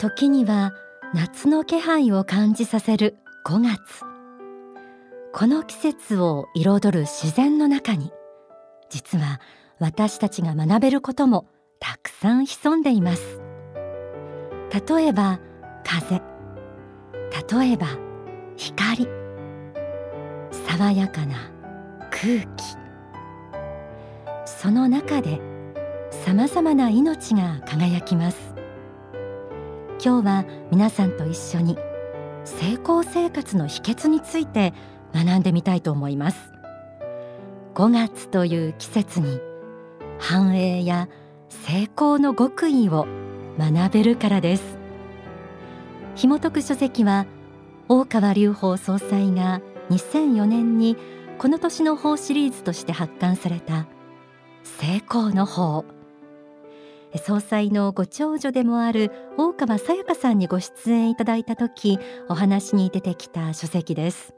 時には夏の気配を感じさせる5月。この季節を彩る自然の中に実は私たちが学べることもたくさん潜んでいます。例えば風。例えば光。爽やかな空気。その中でさまざまな命が輝きます。今日は皆さんと一緒に成功生活の秘訣について学んでみたいと思います。5月という季節に繁栄や成功の極意を学べるからです。紐解く書籍は大川隆法総裁が2004年にこの年の法シリーズとして発刊された成功の法。総裁のご長女でもある大川さやかさんにご出演いただいた時お話に出てきた書籍です。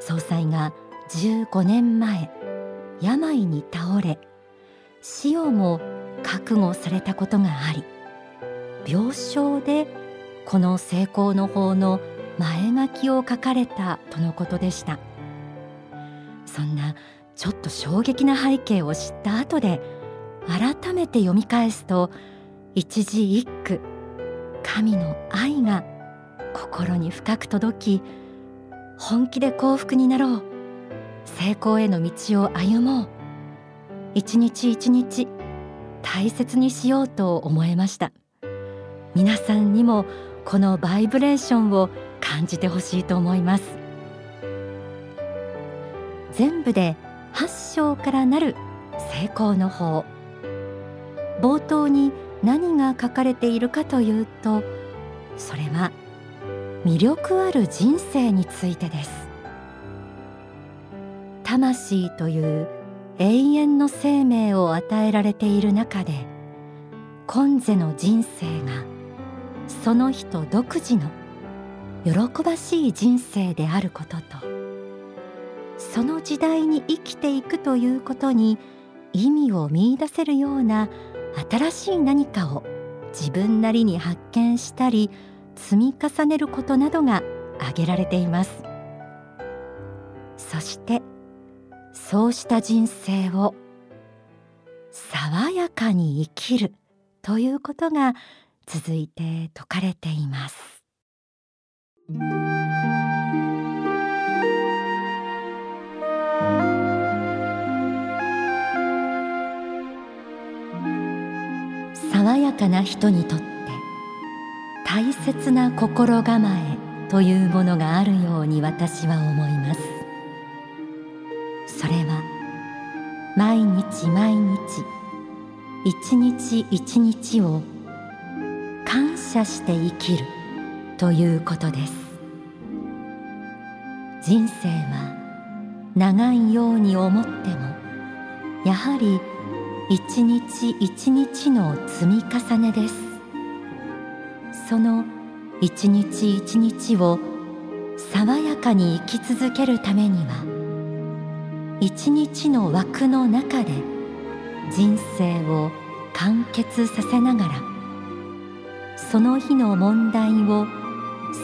総裁が15年前病に倒れ死をも覚悟されたことがあり病床でこの成功の法の前書きを書かれたとのことでした。そんなちょっと衝撃な背景を知った後で改めて読み返すと一字一句神の愛が心に深く届き本気で幸福になろう。成功への道を歩もう。一日一日大切にしようと思えました。皆さんにもこのバイブレーションを感じてほしいと思います。全部で8章からなる成功の法。冒頭に何が書かれているかというとそれは魅力ある人生についてです。魂という永遠の生命を与えられている中で今世の人生がその人独自の喜ばしい人生であることとその時代に生きていくということに意味を見いだせるような新しい何かを自分なりに発見したり積み重ねることなどが挙げられています。そしてそうした人生を爽やかに生きるということが続いて説かれています。爽やかな人にとって大切な心構えというものがあるように私は思います。それは毎日毎日一日一日を感謝して生きるということです。人生は長いように思ってもやはり一日一日の積み重ねです。その一日一日を爽やかに生き続けるためには一日の枠の中で人生を完結させながらその日の問題を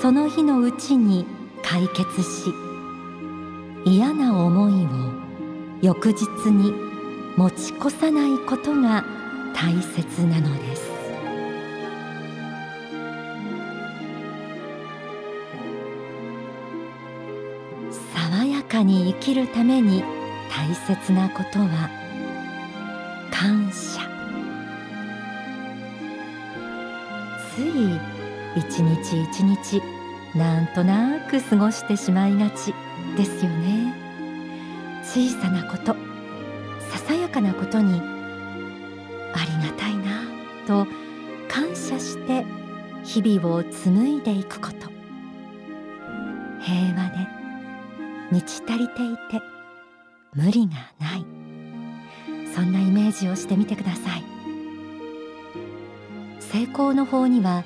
その日のうちに解決し嫌な思いを翌日に持ち越さないことが大切なのです。爽やかに生きるために大切なことは感謝。つい一日一日なんとなく過ごしてしまいがちですよね。小さなことかなことにありがたいなと感謝して日々を紡いでいくこと。平和で満ち足りていて無理がない。そんなイメージをしてみてください。成功の法には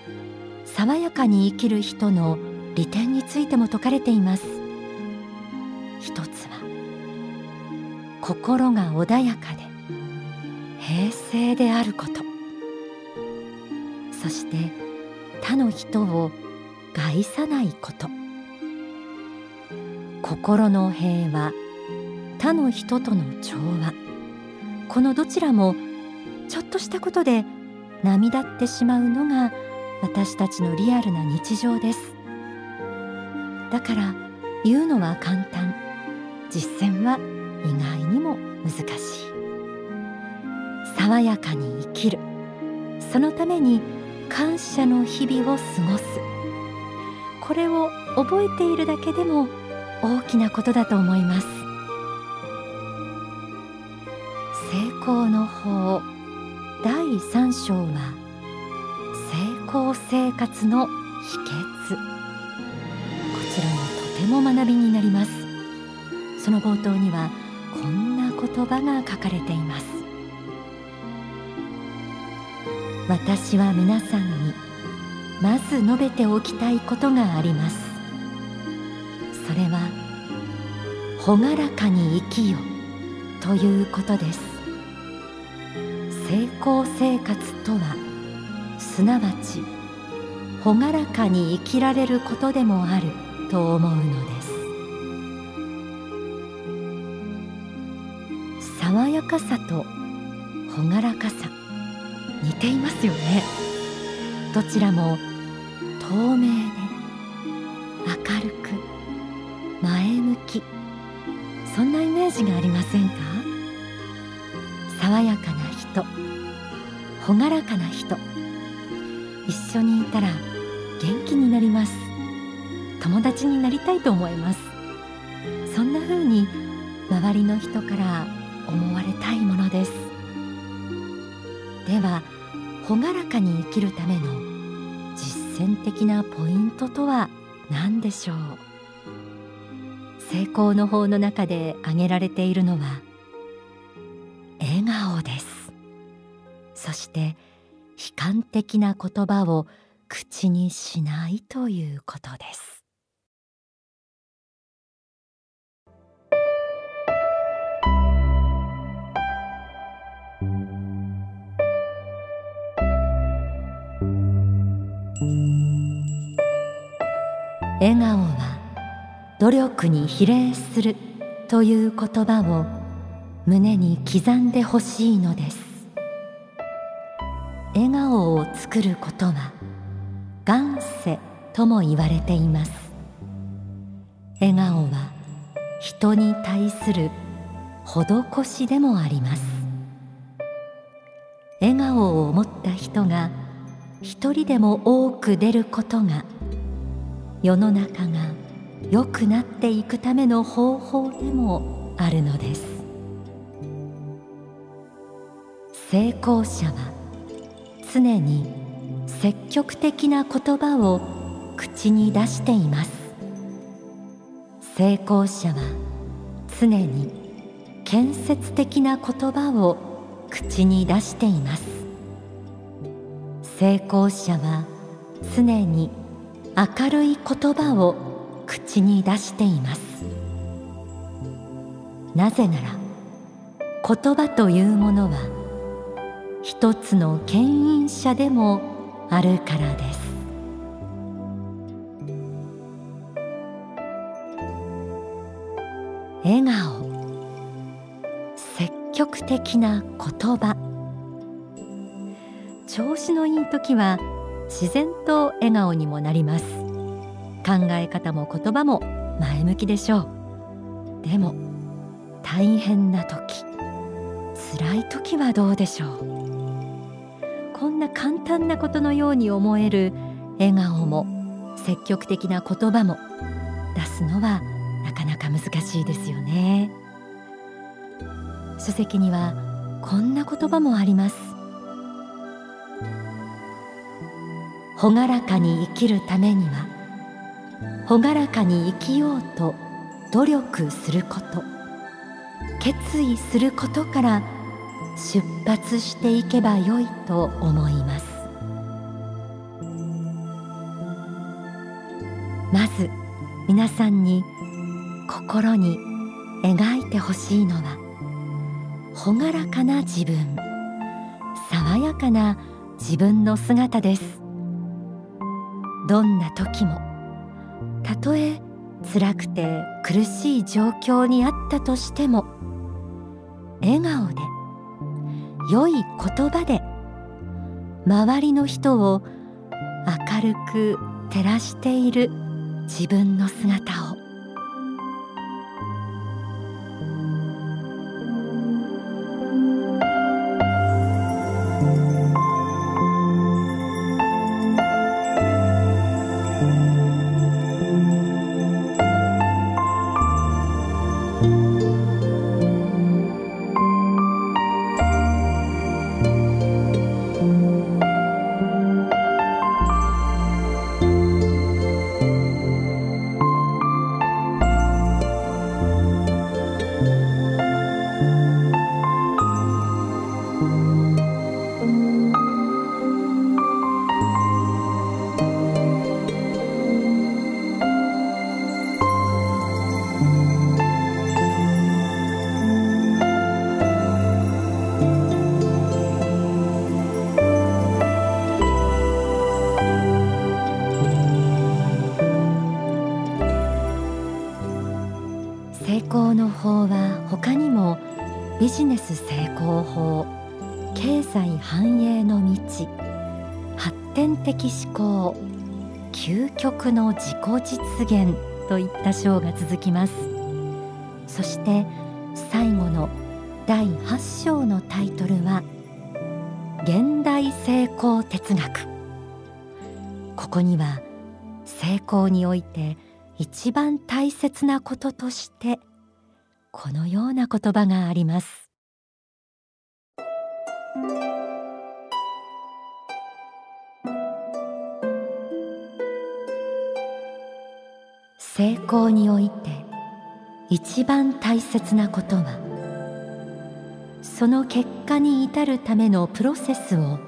爽やかに生きる人の利点についても説かれています。一つ心が穏やかで平静であること。そして他の人を害さないこと。心の平和他の人との調和。このどちらもちょっとしたことで波立ってしまうのが私たちのリアルな日常です。だから言うのは簡単。実践は意外にも難しい。爽やかに生きる。そのために感謝の日々を過ごす。これを覚えているだけでも大きなことだと思います。成功の法。第3章は成功生活の秘訣。こちらもとても学びになります。その冒頭には言葉が書かれています。私は皆さんにまず述べておきたいことがあります。それは朗らかに生きよということです。成功生活とはすなわち朗らかに生きられることでもあると思うのです。かさと朗らかさ似ていますよね。どちらも透明で明るく前向きそんなイメージがありませんか？爽やかな人朗らかな人一緒にいたら元気になります。友達になりたいと思います。そんな風に周りの人から思われたいものです。では朗らかに生きるための実践的なポイントとは何でしょう？成功の法の中で挙げられているのは笑顔です。そして悲観的な言葉を口にしないということです。笑顔は努力に比例するという言葉を胸に刻んでほしいのです。笑顔を作ることは元世とも言われています。笑顔は人に対する施しでもあります。笑顔を持った人が一人でも多く出ることが世の中が良くなっていくための方法でもあるのです。成功者は常に積極的な言葉を口に出しています。成功者は常に建設的な言葉を口に出しています。成功者は常に明るい言葉を口に出しています。なぜなら言葉というものは一つの牽引者でもあるからです。笑顔積極的な言葉。調子のいい時は自然と笑顔にもなります。考え方も言葉も前向きでしょう。でも大変な時辛い時はどうでしょう。こんな簡単なことのように思える笑顔も積極的な言葉も出すのはなかなか難しいですよね。書籍にはこんな言葉もあります。朗らかに生きるためには朗らかに生きようと努力すること決意することから出発していけばよいと思います。まず皆さんに心に描いてほしいのは朗らかな自分爽やかな自分の姿です。どんな時もたとえ辛くて苦しい状況にあったとしても笑顔で良い言葉で周りの人を明るく照らしている自分の姿を発展的思考究極の自己実現といった章が続きます。そして最後の第8章のタイトルは現代成功哲学。ここには成功において一番大切なこととしてこのような言葉があります。成功において一番大切なことはその結果に至るためのプロセスを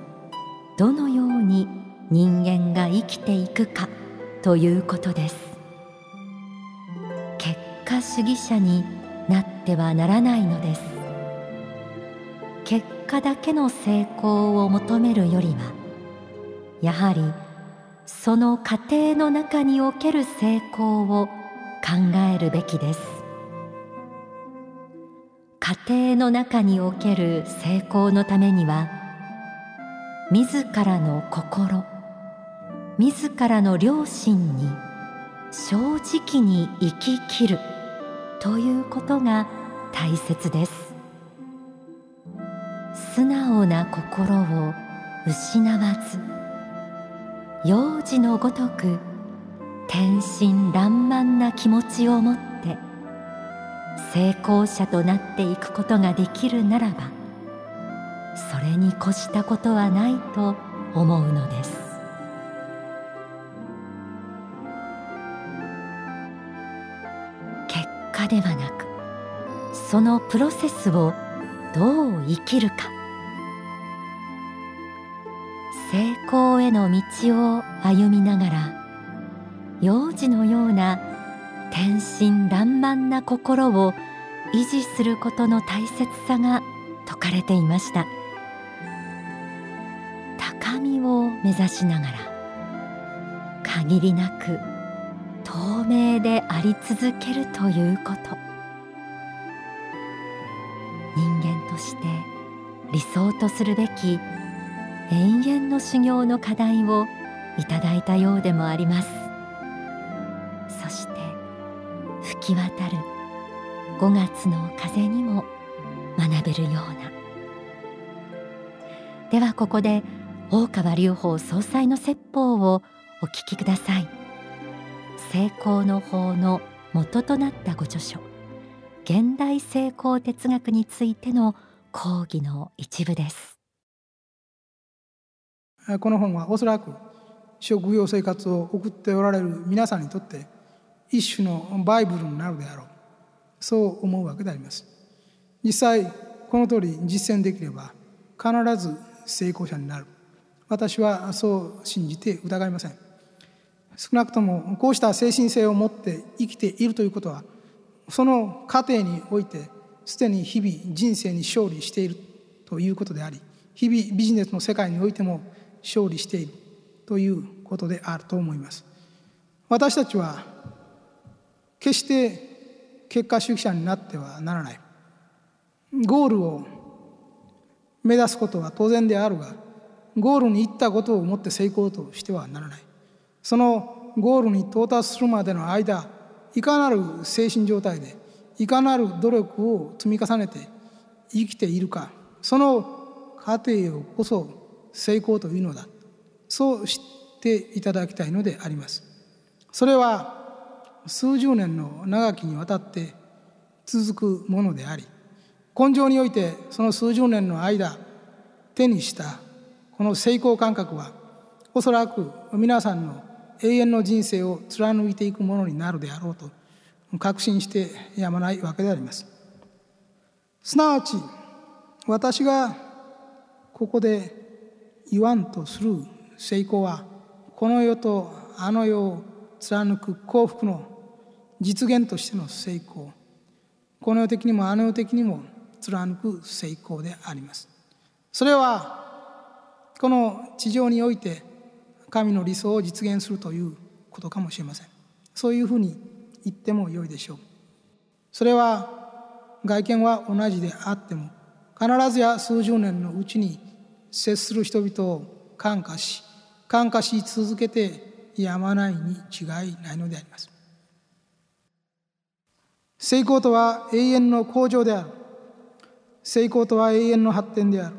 どのように人間が生きていくかということです。結果主義者になってはならないのです。結果だけの成功を求めるよりはやはりその過程の中における成功を考えるべきです。家庭の中における成功のためには自らの心自らの良心に正直に生ききるということが大切です。素直な心を失わず幼児のごとく天真爛漫な気持ちを持って成功者となっていくことができるならばそれに越したことはないと思うのです。結果ではなくそのプロセスをどう生きるか。への道を歩みながら幼児のような天真爛漫な心を維持することの大切さが説かれていました。高みを目指しながら限りなく透明であり続けるということ。人間として理想とするべき永遠の修行の課題をいただいたようでもあります。そして吹き渡る5月の風にも学べるような。ではここで大川隆法総裁の説法をお聞きください。成功の法の元となったご著書現代成功哲学についての講義の一部です。この本はおそらく職業生活を送っておられる皆さんにとって一種のバイブルになるであろう。そう思うわけであります。実際この通り実践できれば必ず成功者になる。私はそう信じて疑いません。少なくともこうした精神性を持って生きているということはその過程においてすでに日々人生に勝利しているということであり日々ビジネスの世界においても勝利しているということであると思います。私たちは決して結果主義者になってはならない。ゴールを目指すことは当然であるがゴールに行ったことをもって成功としてはならない。そのゴールに到達するまでの間いかなる精神状態でいかなる努力を積み重ねて生きているかその過程をこそ成功というのだ。そう知っていただきたいのであります。それは数十年の長きにわたって続くものであり根性においてその数十年の間手にしたこの成功感覚はおそらく皆さんの永遠の人生を貫いていくものになるであろうと確信してやまないわけであります。すなわち私がここで言わんとする成功はこの世とあの世を貫く幸福の実現としての成功。この世的にもあの世的にも貫く成功であります。それはこの地上において神の理想を実現するということかもしれません。そういうふうに言ってもよいでしょう。それは外見は同じであっても必ずや数十年のうちに接する人々を感化し感化し続けてやまないに違いないのであります。成功とは永遠の向上である。成功とは永遠の発展である。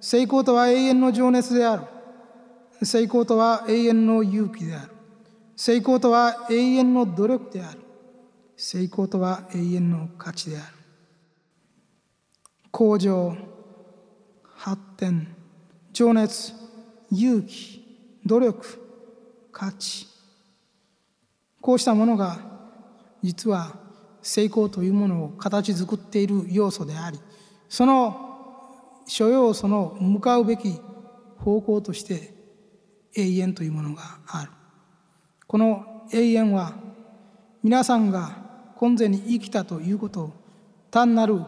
成功とは永遠の情熱である。成功とは永遠の勇気である。成功とは永遠の努力である。成功とは永遠の価値である。向上発展。情熱勇気努力価値。こうしたものが実は成功というものを形作っている要素でありその諸要素の向かうべき方向として永遠というものがある。この永遠は皆さんが今世に生きたということを単なる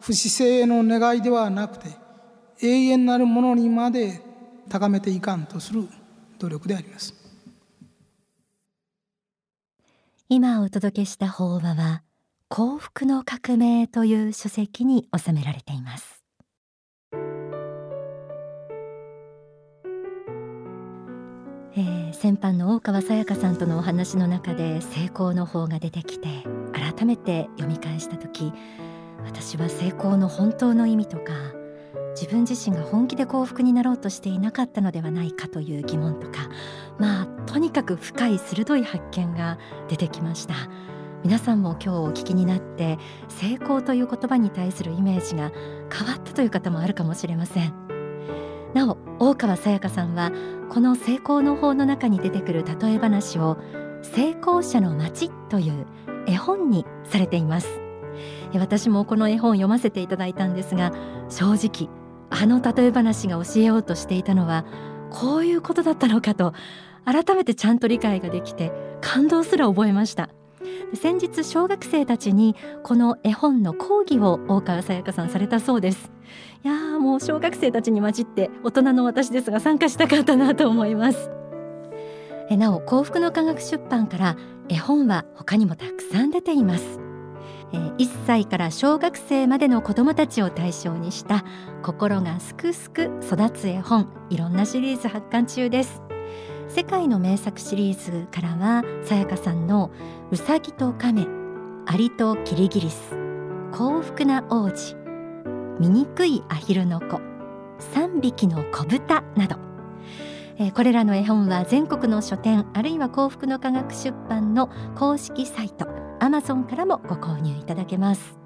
不死性の願いではなくて永遠なるものにまで高めていかんとする努力であります。今お届けした法話は幸福の革命という書籍に収められています。えー、先般の大川さやかさんとのお話の中で成功の方が出てきて改めて読み返した時私は成功の本当の意味とか自分自身が本気で幸福になろうとしていなかったのではないかという疑問とかまあとにかく深い鋭い発見が出てきました。皆さんも今日お聞きになって成功という言葉に対するイメージが変わったという方もあるかもしれません。なお大川さやかさんはこの成功の法の中に出てくる例え話を成功者の街という絵本にされています。私もこの絵本読ませていただいたんですが正直あの例え話が教えようとしていたのはこういうことだったのかと改めてちゃんと理解ができて感動すら覚えました。先日小学生たちにこの絵本の講義を大川さやかさんされたそうです。いやーもう小学生たちに混じって大人の私ですが参加したかったなと思います。えなお幸福の科学出版から絵本は他にもたくさん出ています。1歳から小学生までの子どもたちを対象にした心がすくすく育つ絵本いろんなシリーズ発刊中です。世界の名作シリーズからはさやかさんのうさぎと亀アリとキリギリス幸福な王子醜いアヒルの子3匹の子豚など。えー、これらの絵本は全国の書店あるいは幸福の科学出版の公式サイトアマゾンからもご購入いただけます。